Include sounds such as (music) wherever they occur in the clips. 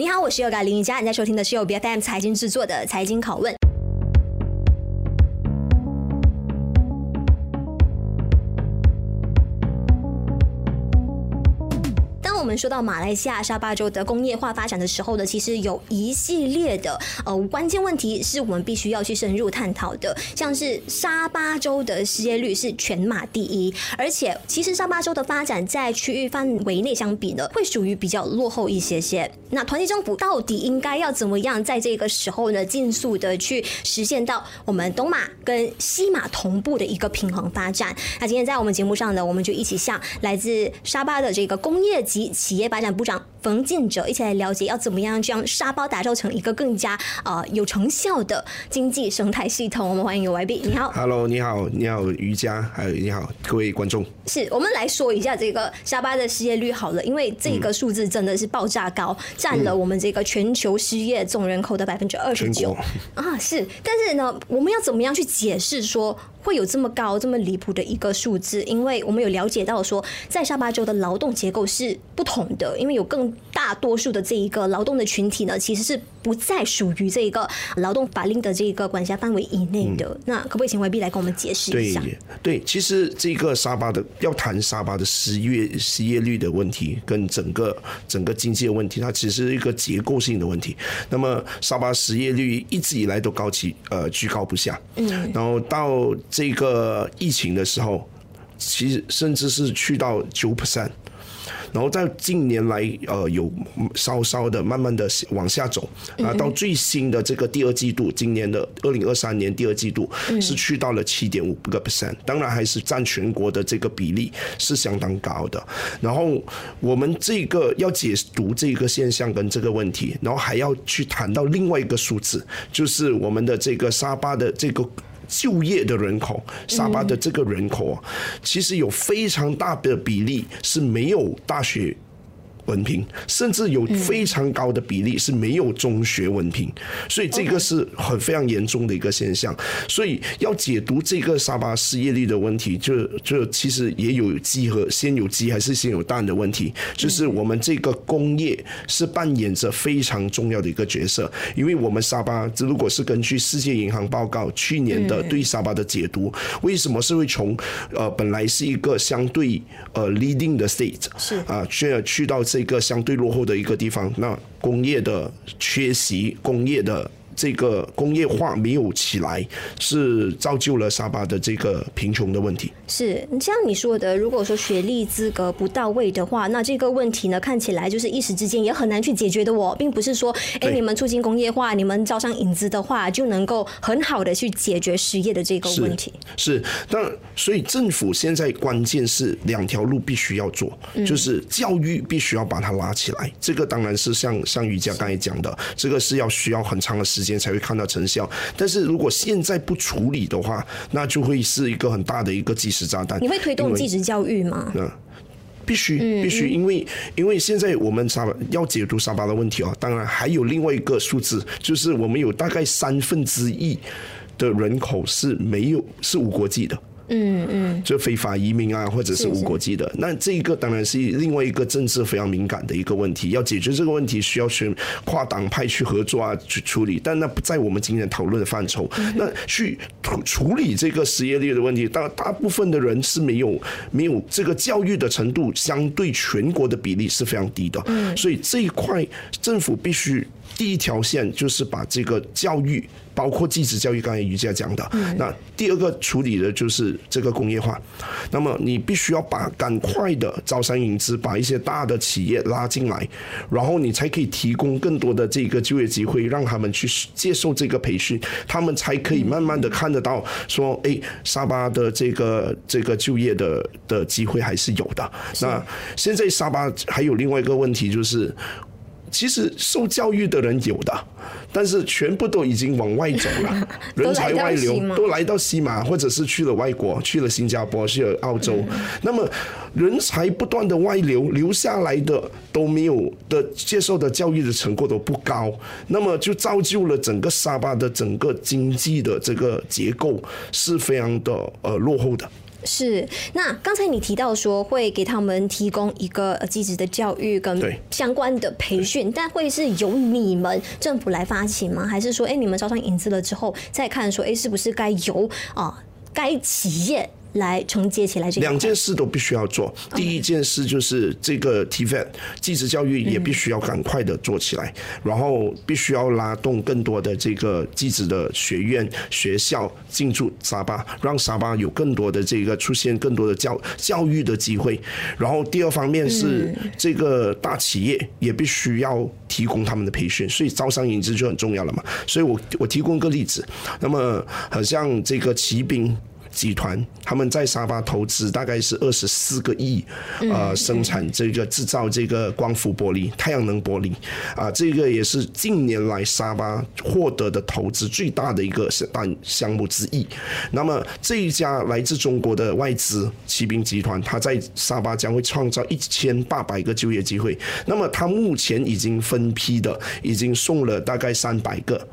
你好，我是优嘎林瑜伽，你在收听的是由 BFM 财经制作的财经拷问。们说到马来西亚沙巴州的工业化发展的时候呢，其实有一系列的呃关键问题是我们必须要去深入探讨的，像是沙巴州的失业率是全马第一，而且其实沙巴州的发展在区域范围内相比呢，会属于比较落后一些些。那团结政府到底应该要怎么样在这个时候呢，尽速的去实现到我们东马跟西马同步的一个平衡发展？那今天在我们节目上呢，我们就一起向来自沙巴的这个工业级企业发展部长冯建哲一起来了解，要怎么样将沙包打造成一个更加呃有成效的经济生态系统。我们欢迎有 YB，你好，Hello，你好，你好，瑜伽，还有你好，各位观众。是我们来说一下这个沙巴的失业率好了，因为这个数字真的是爆炸高，占、嗯、了我们这个全球失业总人口的百分之二十九啊。是，但是呢，我们要怎么样去解释说会有这么高、这么离谱的一个数字？因为我们有了解到说，在沙巴州的劳动结构是不同的，因为有更大多数的这一个劳动的群体呢，其实是不再属于这个劳动法令的这个管辖范围以内的。嗯、那可不可以请 YB 来跟我们解释一下？对，对，其实这个沙巴的要谈沙巴的失业失业率的问题，跟整个整个经济的问题，它其实是一个结构性的问题。那么沙巴失业率一直以来都高起，呃，居高不下。嗯，然后到这个疫情的时候，其实甚至是去到九 percent。然后在近年来，呃，有稍稍的、慢慢的往下走啊，到最新的这个第二季度，今年的二零二三年第二季度是去到了七点五个 percent，当然还是占全国的这个比例是相当高的。然后我们这个要解读这个现象跟这个问题，然后还要去谈到另外一个数字，就是我们的这个沙巴的这个。就业的人口，沙巴的这个人口啊，其实有非常大的比例是没有大学。文凭，甚至有非常高的比例是没有中学文凭，所以这个是很非常严重的一个现象。所以要解读这个沙巴失业率的问题，就就其实也有鸡和先有鸡还是先有蛋的问题，就是我们这个工业是扮演着非常重要的一个角色，因为我们沙巴，如果是根据世界银行报告去年的对沙巴的解读，为什么是会从呃本来是一个相对呃 leading 的 state 是。啊，去去到这一个相对落后的一个地方，那工业的缺席，工业的。这个工业化没有起来，是造就了沙巴的这个贫穷的问题。是像你说的，如果说学历资格不到位的话，那这个问题呢，看起来就是一时之间也很难去解决的。哦并不是说，哎，你们促进工业化，你们招商引资的话，就能够很好的去解决失业的这个问题。是，是，但所以政府现在关键是两条路必须要做，就是教育必须要把它拉起来。这个当然是像像瑜伽刚才讲的，这个是要需要很长的时间。才会看到成效，但是如果现在不处理的话，那就会是一个很大的一个即时炸弹。你会推动即时教育吗？嗯，必须必须，因为因为现在我们沙巴要解读沙巴的问题啊，当然还有另外一个数字，就是我们有大概三分之一的人口是没有是无国籍的。嗯嗯，就非法移民啊，或者是无国籍的，是是，那这一个当然是另外一个政治非常敏感的一个问题，要解决这个问题需要全跨党派去合作啊，去处理，但那不在我们今天讨论的范畴。那去处理这个失业率的问题，大大部分的人是没有没有这个教育的程度，相对全国的比例是非常低的。嗯，所以这一块政府必须。第一条线就是把这个教育，包括继职教育，刚才瑜伽讲的。那第二个处理的就是这个工业化。那么你必须要把赶快的招商引资，把一些大的企业拉进来，然后你才可以提供更多的这个就业机会，让他们去接受这个培训，他们才可以慢慢的看得到说，哎，沙巴的这个这个就业的的机会还是有的。那现在沙巴还有另外一个问题就是。其实受教育的人有的，但是全部都已经往外走了，(laughs) 人才外流都来到西马，或者是去了外国，去了新加坡，去了澳洲。那么人才不断的外流，留下来的都没有的接受的教育的成果都不高，那么就造就了整个沙巴的整个经济的这个结构是非常的呃落后的。是，那刚才你提到说会给他们提供一个积极的教育跟相关的培训，但会是由你们政府来发起吗？还是说，哎，你们招商引资了之后再看说，哎，是不是该由啊该企业？来承接起来，这两件事都必须要做。第一件事就是这个 TVET 技职教育也必须要赶快的做起来，然后必须要拉动更多的这个技职的学院学校进驻沙巴，让沙巴有更多的这个出现更多的教教育的机会。然后第二方面是这个大企业也必须要提供他们的培训，所以招商引资就很重要了嘛。所以我我提供一个例子，那么好像这个骑兵。集团他们在沙巴投资大概是二十四个亿，呃，生产这个制造这个光伏玻璃、太阳能玻璃，啊，这个也是近年来沙巴获得的投资最大的一个项项目之一。那么这一家来自中国的外资骑兵集团，它在沙巴将会创造一千八百个就业机会。那么它目前已经分批的已经送了大概三百个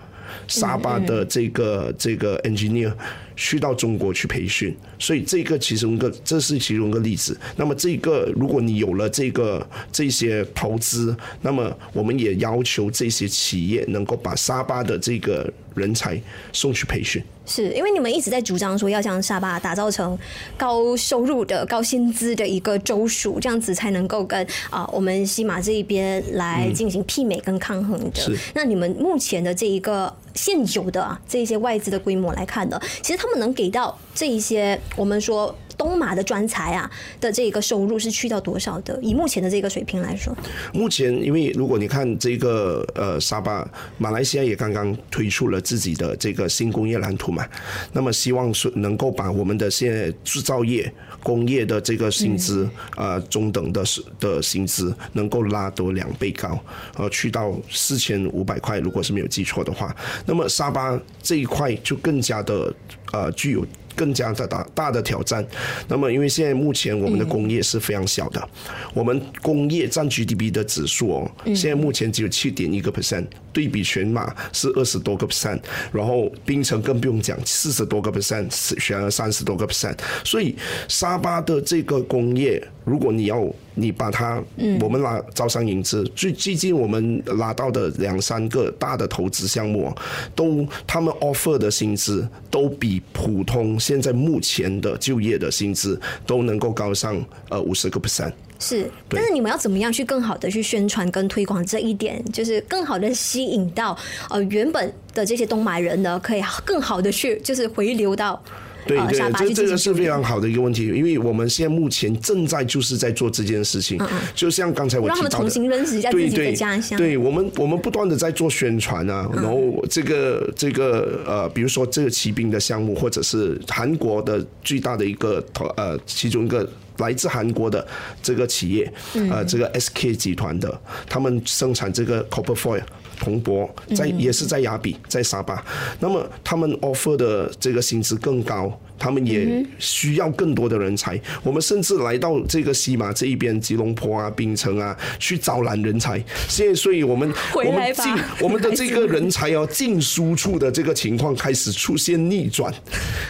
沙巴的这个这个 engineer。去到中国去培训，所以这个其中一个，这是其中一个例子。那么这个，如果你有了这个这些投资，那么我们也要求这些企业能够把沙巴的这个人才送去培训。是因为你们一直在主张说要将沙巴打造成高收入的高薪资的一个州属，这样子才能够跟啊我们西马这一边来进行媲美跟抗衡的。是。那你们目前的这一个现有的啊这一些外资的规模来看呢，其实他。他们能给到这一些我们说东马的专才啊的这个收入是去到多少的？以目前的这个水平来说，目前因为如果你看这个呃沙巴，马来西亚也刚刚推出了自己的这个新工业蓝图嘛，那么希望是能够把我们的现在制造业工业的这个薪资啊中等的的薪资能够拉多两倍高，呃去到四千五百块，如果是没有记错的话，那么沙巴这一块就更加的。呃，具有更加的大大的挑战。那么，因为现在目前我们的工业是非常小的，我们工业占 GDP 的指数哦，现在目前只有七点一个 percent，对比全马是二十多个 percent，然后槟城更不用讲，四十多个 percent，选了三十多个 percent。所以沙巴的这个工业，如果你要你把它，我们拿招商引资，最最近我们拿到的两三个大的投资项目，都他们 offer 的薪资都比普通现在目前的就业的薪资都能够高上呃五十个 percent。是，但是你们要怎么样去更好的去宣传跟推广这一点，就是更好的吸引到呃原本的这些东马人呢，可以更好的去就是回流到。对对，这这个是非常好的一个问题，因为我们现在目前正在就是在做这件事情，就像刚才我提到的，重新认识一下自己的家乡。对，我们我们不断的在做宣传啊，然后这个这个呃，比如说这个骑兵的项目，或者是韩国的最大的一个呃其中一个来自韩国的这个企业，呃，这个 SK 集团的，他们生产这个 copper foil。铜箔在也是在亚比，在沙巴，那么他们 offer 的这个薪资更高，他们也需要更多的人才。我们甚至来到这个西马这一边，吉隆坡啊、槟城啊，去招揽人才。现在，所以我们我们进 (laughs) 我们的这个人才哦进输出的这个情况开始出现逆转，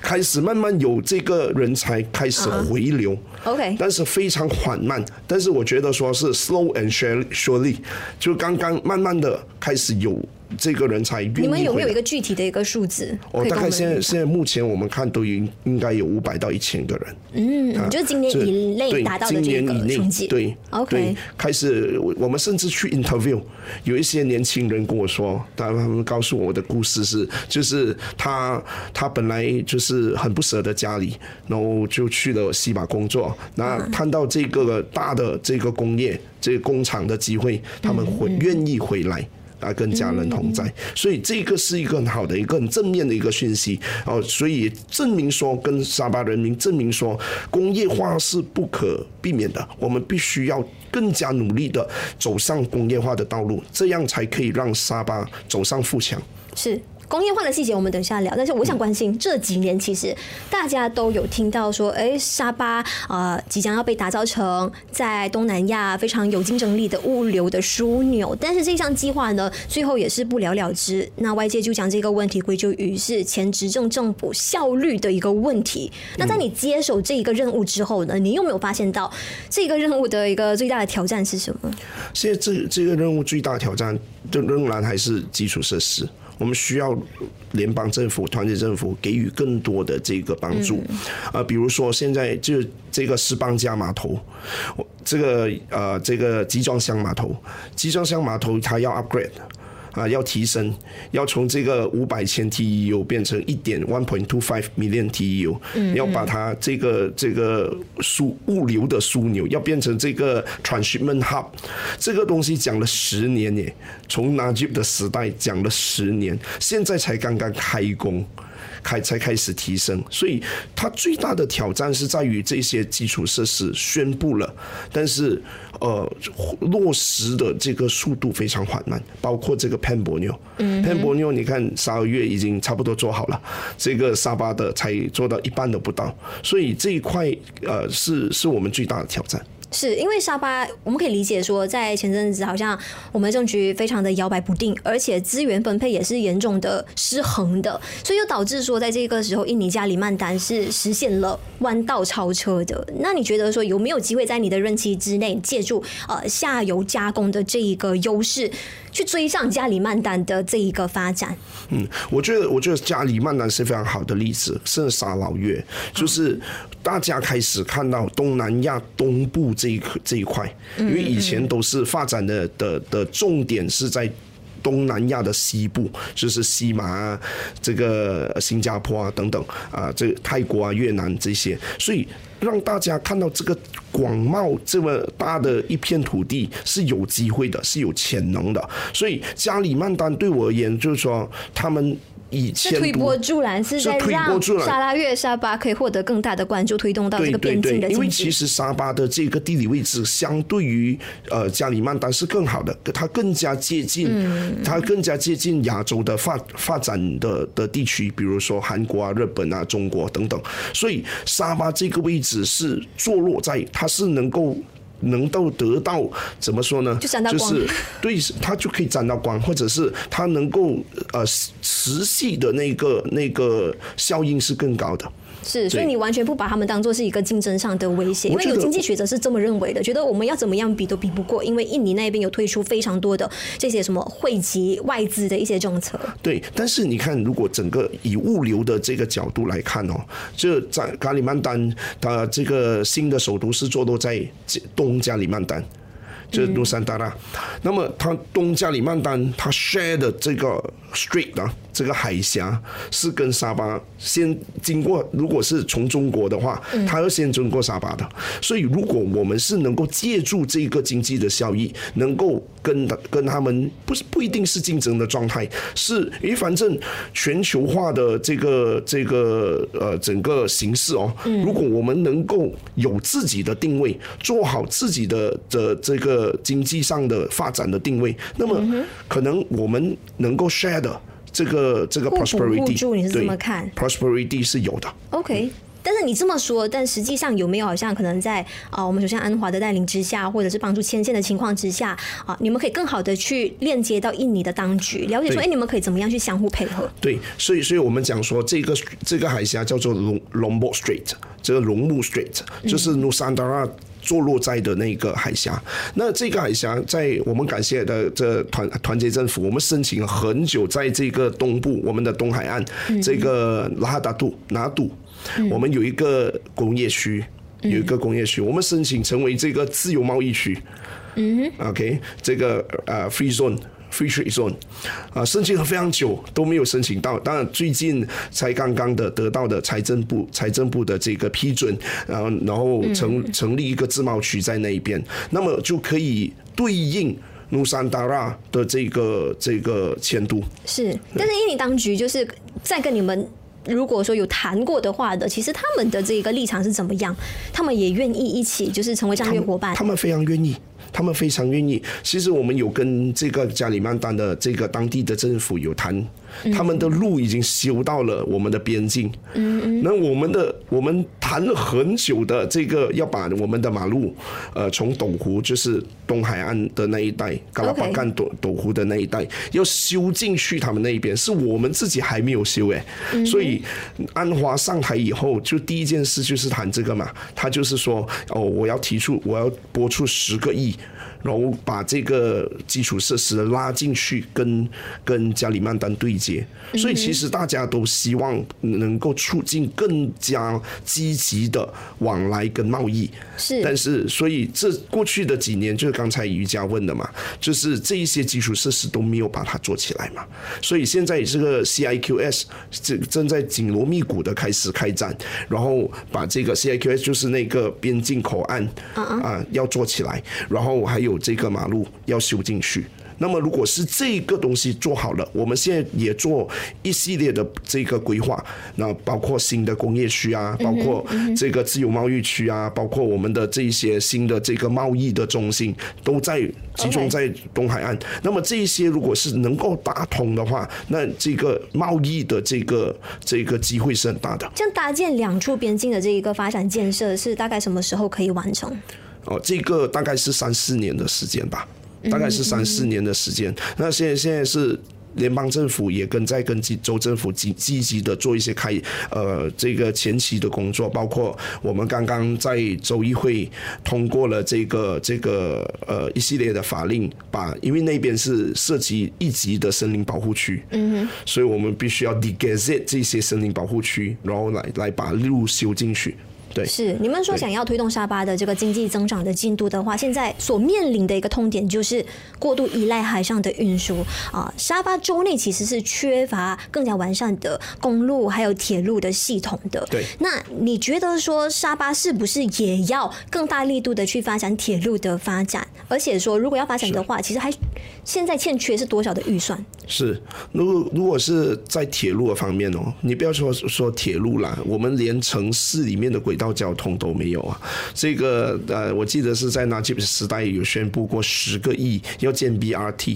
开始慢慢有这个人才开始回流。OK，但是非常缓慢。但是我觉得说是 slow and surely，就刚刚慢慢的开始。有这个人才，你们有没有一个具体的一个数字？哦，大概现在现在目前我们看都应应该有五百到一千个人。嗯，啊、就是今年以内达到的这个成绩。对，OK 对。开始我们甚至去 interview，有一些年轻人跟我说，他们告诉我的故事是，就是他他本来就是很不舍得家里，然后就去了西马工作，那看到这个大的这个工业这个工厂的机会，他们会愿意回来。啊，跟家人同在，所以这个是一个很好的一个很正面的一个讯息哦，所以证明说跟沙巴人民证明说工业化是不可避免的，我们必须要更加努力的走上工业化的道路，这样才可以让沙巴走上富强。是。工业化的细节我们等一下聊，但是我想关心这几年其实大家都有听到说，哎、沙巴啊即将要被打造成在东南亚非常有竞争力的物流的枢纽，但是这项计划呢，最后也是不了了之。那外界就将这个问题归咎于是前执政政府效率的一个问题。那在你接手这一个任务之后呢，你有没有发现到这个任务的一个最大的挑战是什么？现在这这个任务最大的挑战，就仍然还是基础设施。我们需要联邦政府、团结政府给予更多的这个帮助，啊，比如说现在就这个斯邦加码头，这个呃这个集装箱码头，集装箱码头它要 upgrade。啊，要提升，要从这个五百千 TEU 变成一点 one point two five million TEU，要把它这个这个枢物流的枢纽要变成这个 transshipment hub，这个东西讲了十年耶，从 Najib 的时代讲了十年，现在才刚刚开工。开才开始提升，所以它最大的挑战是在于这些基础设施宣布了，但是呃落实的这个速度非常缓慢，包括这个 Pemborneo，嗯，Pemborneo 你看十二月已经差不多做好了，这个沙巴的才做到一半都不到，所以这一块呃是是我们最大的挑战。是因为沙巴，我们可以理解说，在前阵子好像我们政局非常的摇摆不定，而且资源分配也是严重的失衡的，所以就导致说，在这个时候，印尼加里曼丹是实现了弯道超车的。那你觉得说有没有机会在你的任期之内，借助呃下游加工的这一个优势，去追上加里曼丹的这一个发展？嗯，我觉得我觉得加里曼丹是非常好的例子，是沙捞越，就是大家开始看到东南亚东部。这一这一块，因为以前都是发展的的的重点是在东南亚的西部，就是西马啊，这个新加坡啊等等啊，这个泰国啊、越南这些，所以让大家看到这个广袤这么大的一片土地是有机会的，是有潜能的。所以加里曼丹对我而言，就是说他们。以前推波助澜，是在让沙拉越沙巴可以获得更大的关注，推动到这个边境的经济。对对对，因为其实沙巴的这个地理位置相对于呃加里曼丹是更好的，它更加接近，它更加接近亚洲的发发展的的地区，比如说韩国啊、日本啊、中国等等。所以沙巴这个位置是坐落在，它是能够。能够得到怎么说呢？就沾到光，就 (laughs) 是对，它就可以沾到光，或者是它能够呃持续的那个那个效应是更高的。是，所以你完全不把他们当做是一个竞争上的威胁，因为有经济学者是这么认为的，觉得我们要怎么样比都比不过，因为印尼那边有推出非常多的这些什么汇集外资的一些政策。对，但是你看，如果整个以物流的这个角度来看哦，就在加里曼丹，它这个新的首都是坐落在东加里曼丹。就是卢山达拉，那么它东加里曼丹，它 share 的这个 street 啊，这个海峡是跟沙巴先经过，如果是从中国的话，它要先经过沙巴的，所以如果我们是能够借助这个经济的效益，能够跟跟他们不是不一定是竞争的状态，是因为反正全球化的这个这个呃整个形势哦，如果我们能够有自己的定位，做好自己的的这个。经济上的发展的定位，那么可能我们能够 share 的这个这个 prosperity，你是怎么看？prosperity 是有的。OK，但是你这么说，但实际上有没有好像可能在啊，我们首先安华的带领之下，或者是帮助牵线的情况之下啊，你们可以更好的去链接到印尼的当局，了解说，哎，你们可以怎么样去相互配合？对，所以，所以我们讲说，这个这个海峡叫做龙 Lombok Strait，这个龙目 Strait，就是努桑达拉。坐落在的那个海峡，那这个海峡在我们感谢的这团团结政府，我们申请了很久，在这个东部，我们的东海岸，这个拉哈达杜拿度，我们有一个工业区，有一个工业区，我们申请成为这个自由贸易区，嗯，OK，这个呃 free zone。Free Trade Zone 啊，申请了非常久都没有申请到，当然最近才刚刚的得到的财政部财政部的这个批准，然后然后成成立一个自贸区在那一边，那么就可以对应努桑达拉的这个这个迁都。是，但是印尼当局就是在跟你们如果说有谈过的话的，其实他们的这个立场是怎么样？他们也愿意一起就是成为战略伙伴，他们非常愿意。他们非常愿意。其实我们有跟这个加里曼丹的这个当地的政府有谈他们的路已经修到了我们的边境。嗯，那我们的我们谈了很久的这个要把我们的马路，呃，从斗湖就是东海岸的那一带，嘎拉巴干斗斗湖的那一带，要修进去他们那边，是我们自己还没有修哎。所以安华上台以后，就第一件事就是谈这个嘛，他就是说哦，我要提出我要拨出十个亿。然后把这个基础设施拉进去跟，跟跟加里曼丹对接，所以其实大家都希望能够促进更加积极的往来跟贸易。是，但是所以这过去的几年，就是刚才瑜伽问的嘛，就是这一些基础设施都没有把它做起来嘛，所以现在这个 CIQS 正正在紧锣密鼓的开始开展，然后把这个 CIQS 就是那个边境口岸啊要做起来，然后还有。这个马路要修进去，那么如果是这个东西做好了，我们现在也做一系列的这个规划，那包括新的工业区啊，包括这个自由贸易区啊，包括我们的这些新的这个贸易的中心都在集中在东海岸。那么这一些如果是能够打通的话，那这个贸易的这个这个机会是很大的。像搭建两处边境的这一个发展建设，是大概什么时候可以完成？哦，这个大概是三四年的时间吧，大概是三四年的时间。那现在现在是联邦政府也跟在跟州政府积积极的做一些开呃这个前期的工作，包括我们刚刚在州议会通过了这个这个呃一系列的法令，把因为那边是涉及一级的森林保护区，嗯哼，所以我们必须要 de-gazette 这些森林保护区，然后来来把路修进去。对，是你们说想要推动沙巴的这个经济增长的进度的话，现在所面临的一个痛点就是过度依赖海上的运输啊。沙巴州内其实是缺乏更加完善的公路还有铁路的系统的。对，那你觉得说沙巴是不是也要更大力度的去发展铁路的发展？而且说如果要发展的话，其实还现在欠缺是多少的预算？是，如果如果是在铁路的方面哦，你不要说说铁路啦，我们连城市里面的轨道。交通都没有啊！这个呃，我记得是在纳吉布时代有宣布过十个亿要建 BRT，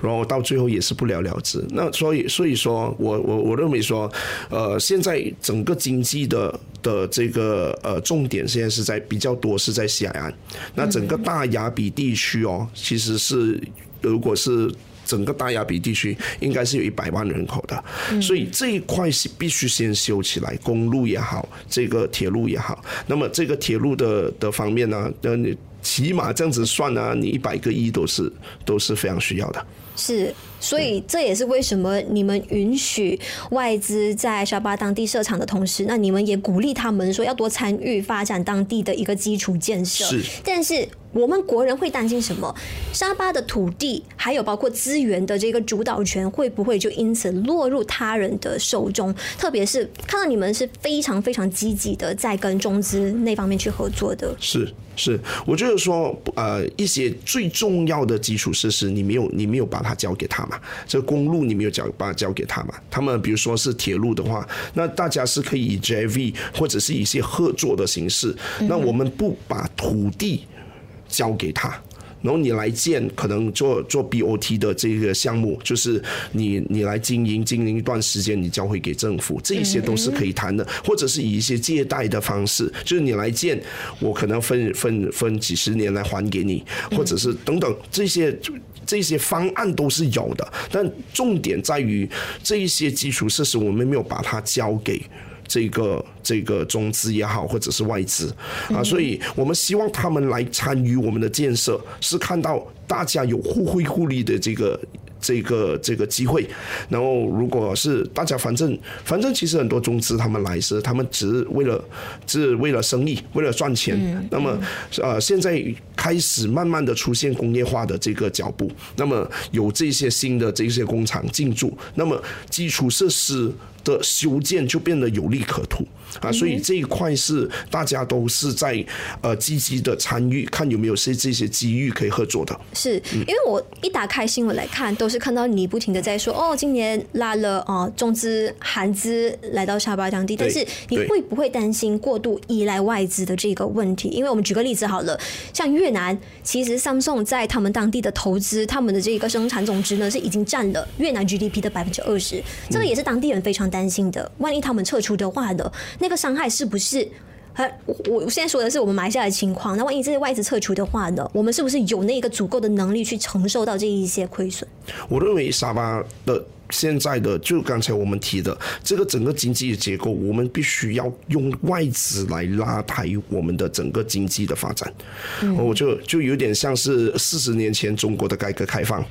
然后到最后也是不了了之。那所以所以说我我我认为说，呃，现在整个经济的的这个呃重点现在是在比较多是在西海岸，那整个大雅比地区哦，其实是如果是。整个大亚比地区应该是有一百万人口的，所以这一块是必须先修起来，公路也好，这个铁路也好。那么这个铁路的的方面呢，那你起码这样子算呢，你一百个亿都是都是非常需要的。是，所以这也是为什么你们允许外资在沙巴当地设厂的同时，那你们也鼓励他们说要多参与发展当地的一个基础建设。是，但是。我们国人会担心什么？沙巴的土地还有包括资源的这个主导权会不会就因此落入他人的手中？特别是看到你们是非常非常积极的在跟中资那方面去合作的。是是，我觉得说呃一些最重要的基础设施，你没有你没有把它交给他嘛？这公路你没有交把它交给他嘛？他们比如说是铁路的话，那大家是可以以 JV 或者是一些合作的形式。那我们不把土地。交给他，然后你来建，可能做做 BOT 的这个项目，就是你你来经营经营一段时间，你交回给政府，这些都是可以谈的，或者是以一些借贷的方式，就是你来建，我可能分分分几十年来还给你，或者是等等这些这些方案都是有的，但重点在于这一些基础设施，我们没有把它交给。这个这个中资也好，或者是外资啊，所以我们希望他们来参与我们的建设，是看到大家有互惠互利的这个。这个这个机会，然后如果是大家反正反正其实很多中资他们来是他们只是为了只是为了生意为了赚钱，嗯、那么呃现在开始慢慢的出现工业化的这个脚步，那么有这些新的这些工厂进驻，那么基础设施的修建就变得有利可图。啊，所以这一块是大家都是在呃积极的参与，看有没有些这些机遇可以合作的。是因为我一打开新闻来看，都是看到你不停的在说哦，今年拉了啊中资、韩资来到沙巴当地，但是你会不会担心过度依赖外资的这个问题？因为我们举个例子好了，像越南，其实 Samsung 在他们当地的投资，他们的这个生产总值呢是已经占了越南 GDP 的百分之二十，这个也是当地人非常担心的，万一他们撤出的话呢，那个伤害是不是？呃我我现在说的是我们埋下的情况，那万一这些外资撤出的话呢，我们是不是有那个足够的能力去承受到这一些亏损？我认为沙巴的。现在的就刚才我们提的这个整个经济的结构，我们必须要用外资来拉抬我们的整个经济的发展。我就就有点像是四十年前中国的改革开放，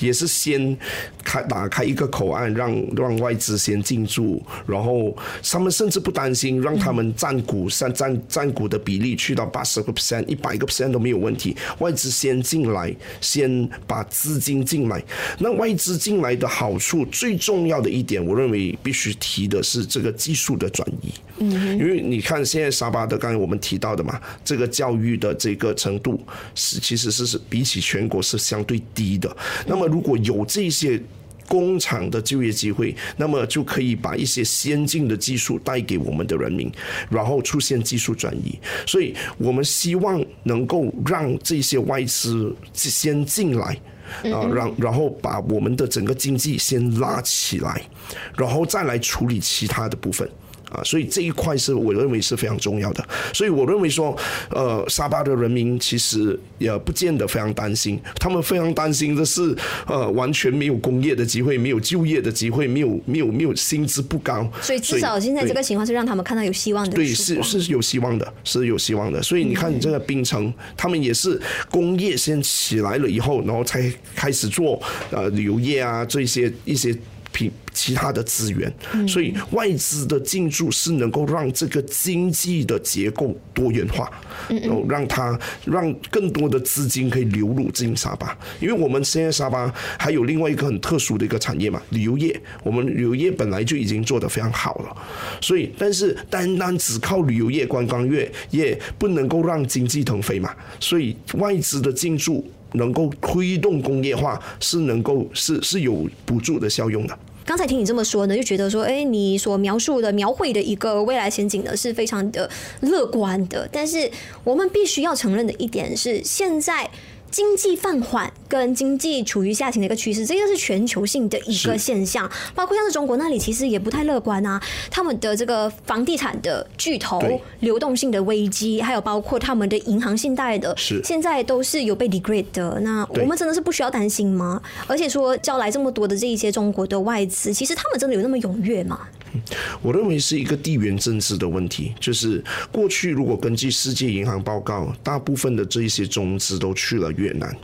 也是先开打开一个口岸，让让外资先进驻，然后他们甚至不担心让他们占股占占占股的比例去到八十个 percent、一百个 percent 都没有问题。外资先进来，先把资金进来，那外资进来的好处。最重要的一点，我认为必须提的是这个技术的转移。嗯，因为你看现在沙巴的，刚才我们提到的嘛，这个教育的这个程度是其实是是比起全国是相对低的。那么如果有这些工厂的就业机会，那么就可以把一些先进的技术带给我们的人民，然后出现技术转移。所以我们希望能够让这些外资先进来。啊，然然后把我们的整个经济先拉起来，然后再来处理其他的部分。啊，所以这一块是我认为是非常重要的。所以我认为说，呃，沙巴的人民其实也不见得非常担心，他们非常担心的是，呃，完全没有工业的机会，没有就业的机会，没有没有没有薪资不高。所以至少现在这个情况是让他们看到有希望的。对，是是有希望的，是有希望的。所以你看，你这个槟城，他们也是工业先起来了以后，然后才开始做呃旅游业啊这些一些。其他的资源，所以外资的进驻是能够让这个经济的结构多元化，然后让它让更多的资金可以流入进沙巴。因为我们现在沙巴还有另外一个很特殊的一个产业嘛，旅游业。我们旅游业本来就已经做得非常好了，所以但是单单只靠旅游业、观光业也不能够让经济腾飞嘛。所以外资的进驻能够推动工业化，是能够是是有补助的效用的。刚才听你这么说呢，就觉得说，哎，你所描述的、描绘的一个未来前景呢，是非常的乐观的。但是，我们必须要承认的一点是，现在。经济放缓跟经济处于下行的一个趋势，这个是全球性的一个现象。包括像是中国那里，其实也不太乐观啊。他们的这个房地产的巨头、流动性的危机，还有包括他们的银行信贷的，现在都是有被 degrade 的。那我们真的是不需要担心吗？而且说招来这么多的这一些中国的外资，其实他们真的有那么踊跃吗？我认为是一个地缘政治的问题，就是过去如果根据世界银行报告，大部分的这一些中资都去了越南，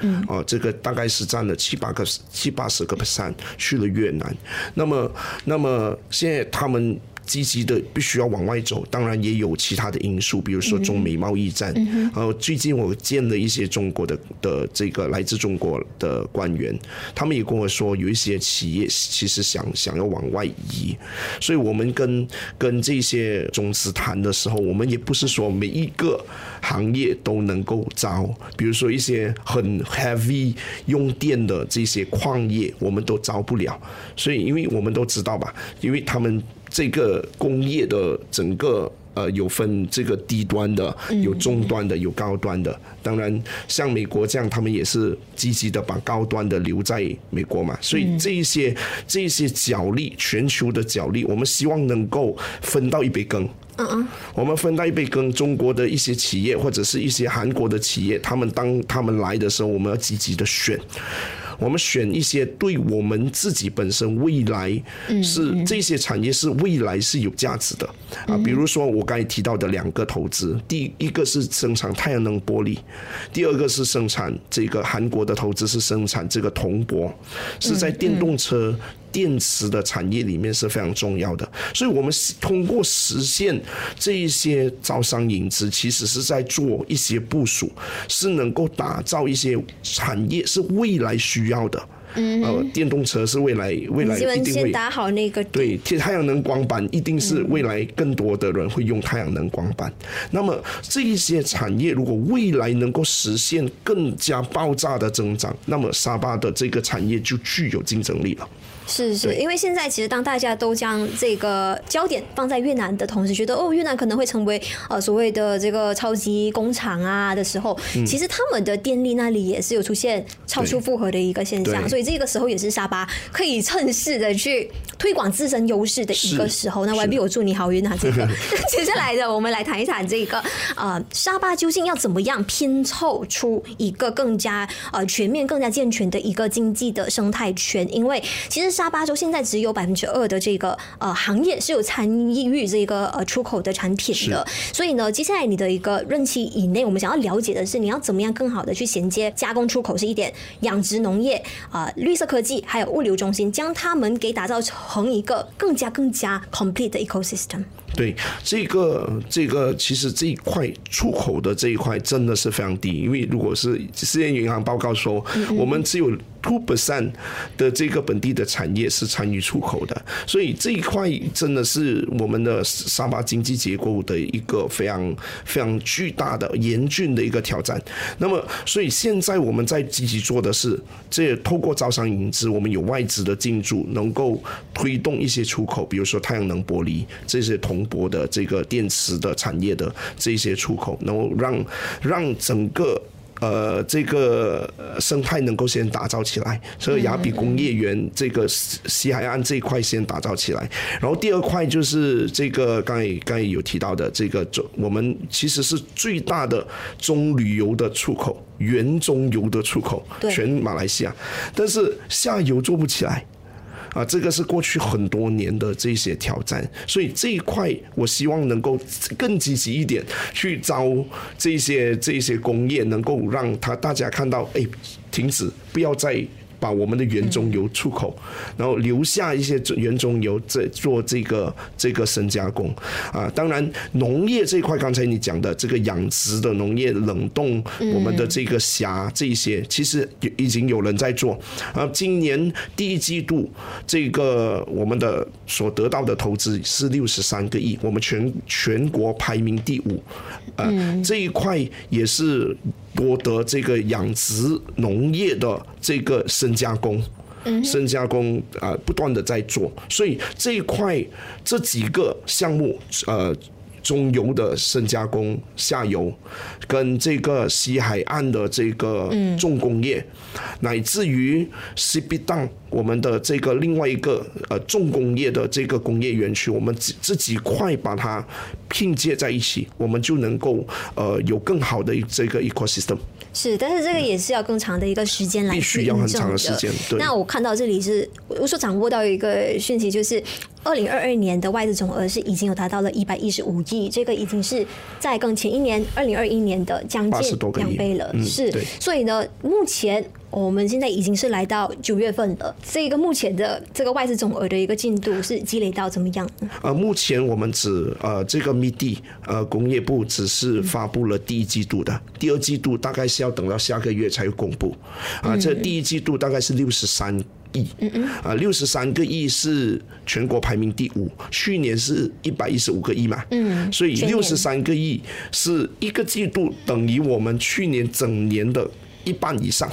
嗯，哦，这个大概是占了七八个七八十个 percent 去了越南，那么那么现在他们。积极的必须要往外走，当然也有其他的因素，比如说中美贸易战。然后最近我见了一些中国的的这个来自中国的官员，他们也跟我说，有一些企业其实想想要往外移。所以我们跟跟这些中资谈的时候，我们也不是说每一个行业都能够招，比如说一些很 heavy 用电的这些矿业，我们都招不了。所以因为我们都知道吧，因为他们。这个工业的整个呃有分这个低端的，有中端的，有高端的。当然，像美国这样，他们也是积极的把高端的留在美国嘛。所以这一些这一些角力，全球的角力，我们希望能够分到一杯羹。嗯嗯，我们分到一杯羹。中国的一些企业或者是一些韩国的企业，他们当他们来的时候，我们要积极的选。我们选一些对我们自己本身未来是这些产业是未来是有价值的。啊，比如说我刚才提到的两个投资，第一个是生产太阳能玻璃，第二个是生产这个韩国的投资是生产这个铜箔，是在电动车。电池的产业里面是非常重要的，所以我们通过实现这一些招商引资，其实是在做一些部署，是能够打造一些产业是未来需要的。嗯，呃，电动车是未来未来一定会先打好那个对，太阳能光板一定是未来更多的人会用太阳能光板。嗯、那么这一些产业如果未来能够实现更加爆炸的增长，那么沙巴的这个产业就具有竞争力了。是是，因为现在其实当大家都将这个焦点放在越南的同时，觉得哦，越南可能会成为呃所谓的这个超级工厂啊的时候，其实他们的电力那里也是有出现超出负荷的一个现象，所以这个时候也是沙巴可以趁势的去推广自身优势的一个时候。那 YB 我祝你好运啊！这个 (laughs) 接下来的我们来谈一谈这个呃沙巴究竟要怎么样拼凑出一个更加呃全面、更加健全的一个经济的生态圈，因为其实。沙巴州现在只有百分之二的这个呃行业是有参与这个呃出口的产品的，所以呢，接下来你的一个任期以内，我们想要了解的是，你要怎么样更好的去衔接加工出口是一点，养殖农业啊、呃、绿色科技还有物流中心，将他们给打造成一个更加更加 complete 的 ecosystem。对这个这个，其实这一块出口的这一块真的是非常低，因为如果是世界银行报告说，我们只有 two percent 的这个本地的产业是参与出口的，所以这一块真的是我们的沙巴经济结构的一个非常非常巨大的严峻的一个挑战。那么，所以现在我们在积极做的是，这透过招商引资，我们有外资的进驻，能够推动一些出口，比如说太阳能玻璃这些铜箔的这个电池的产业的这些出口，能够让让整个呃这个生态能够先打造起来，所以雅比工业园这个西海岸这一块先打造起来，然后第二块就是这个刚才刚才有提到的这个中，我们其实是最大的中旅游的出口，原中游的出口，全马来西亚，但是下游做不起来。啊，这个是过去很多年的这些挑战，所以这一块我希望能够更积极一点去招这些这些工业，能够让他大家看到，哎，停止，不要再。把我们的原中油出口，然后留下一些原中油在做这个这个深加工啊。当然，农业这一块，刚才你讲的这个养殖的农业、冷冻我们的这个虾这些，其实已经有人在做啊。今年第一季度，这个我们的所得到的投资是六十三个亿，我们全全国排名第五啊。这一块也是。夺得这个养殖农业的这个深加工，深加工啊，不断的在做，所以这一块这几个项目，呃。中游的深加工，下游跟这个西海岸的这个重工业，乃至于西必当我们的这个另外一个呃重工业的这个工业园区，我们这几块把它拼接在一起，我们就能够呃有更好的这个 ecosystem。是，但是这个也是要更长的一个时间来必须要很长的时间。对。那我看到这里是我所掌握到一个讯息，就是。二零二二年的外资总额是已经有达到了一百一十五亿，这个已经是在跟前一年二零二一年的将近两倍了。是，所以呢，目前我们现在已经是来到九月份了。这个目前的这个外资总额的一个进度是积累到怎么样？呃，目前我们只呃这个 MIDI 呃工业部只是发布了第一季度的，第二季度大概是要等到下个月才会公布。啊，这第一季度大概是六十三。亿，嗯嗯啊，六十三个亿是全国排名第五，去年是一百一十五个亿嘛，嗯，所以六十三个亿是一个季度等于我们去年整年的一半以上。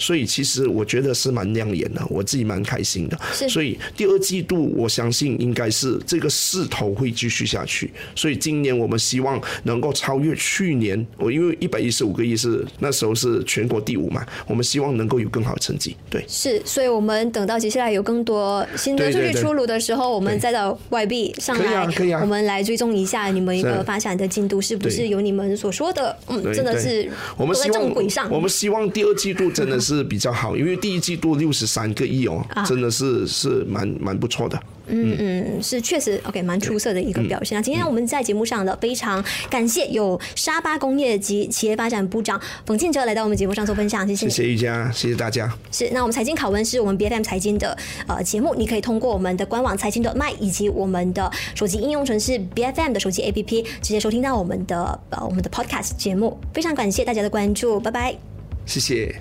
所以其实我觉得是蛮亮眼的，我自己蛮开心的。所以第二季度我相信应该是这个势头会继续下去。所以今年我们希望能够超越去年，我因为一百一十五个亿是那时候是全国第五嘛，我们希望能够有更好的成绩。对，是。所以我们等到接下来有更多新的数据出炉的时候，我们再到外币上来，可以啊我们来追踪一下你们一个发展的进度是不是有你们所说的，嗯，真的是我们在正轨上。我们希望第二季度真的是。比较好，因为第一季度六十三个亿哦，真的是是蛮蛮不错的。嗯嗯，是确实 OK，蛮出色的一个表现啊。今天我们在节目上的非常感谢有沙巴工业及企业发展部长冯庆哲来到我们节目上做分享，谢谢。谢谢瑜佳，谢谢大家。是，那我们财经考文是我们 BFM 财经的呃节目，你可以通过我们的官网财经的麦以及我们的手机应用程式 BFM 的手机 APP 直接收听到我们的呃我们的 Podcast 节目。非常感谢大家的关注，拜拜。谢谢。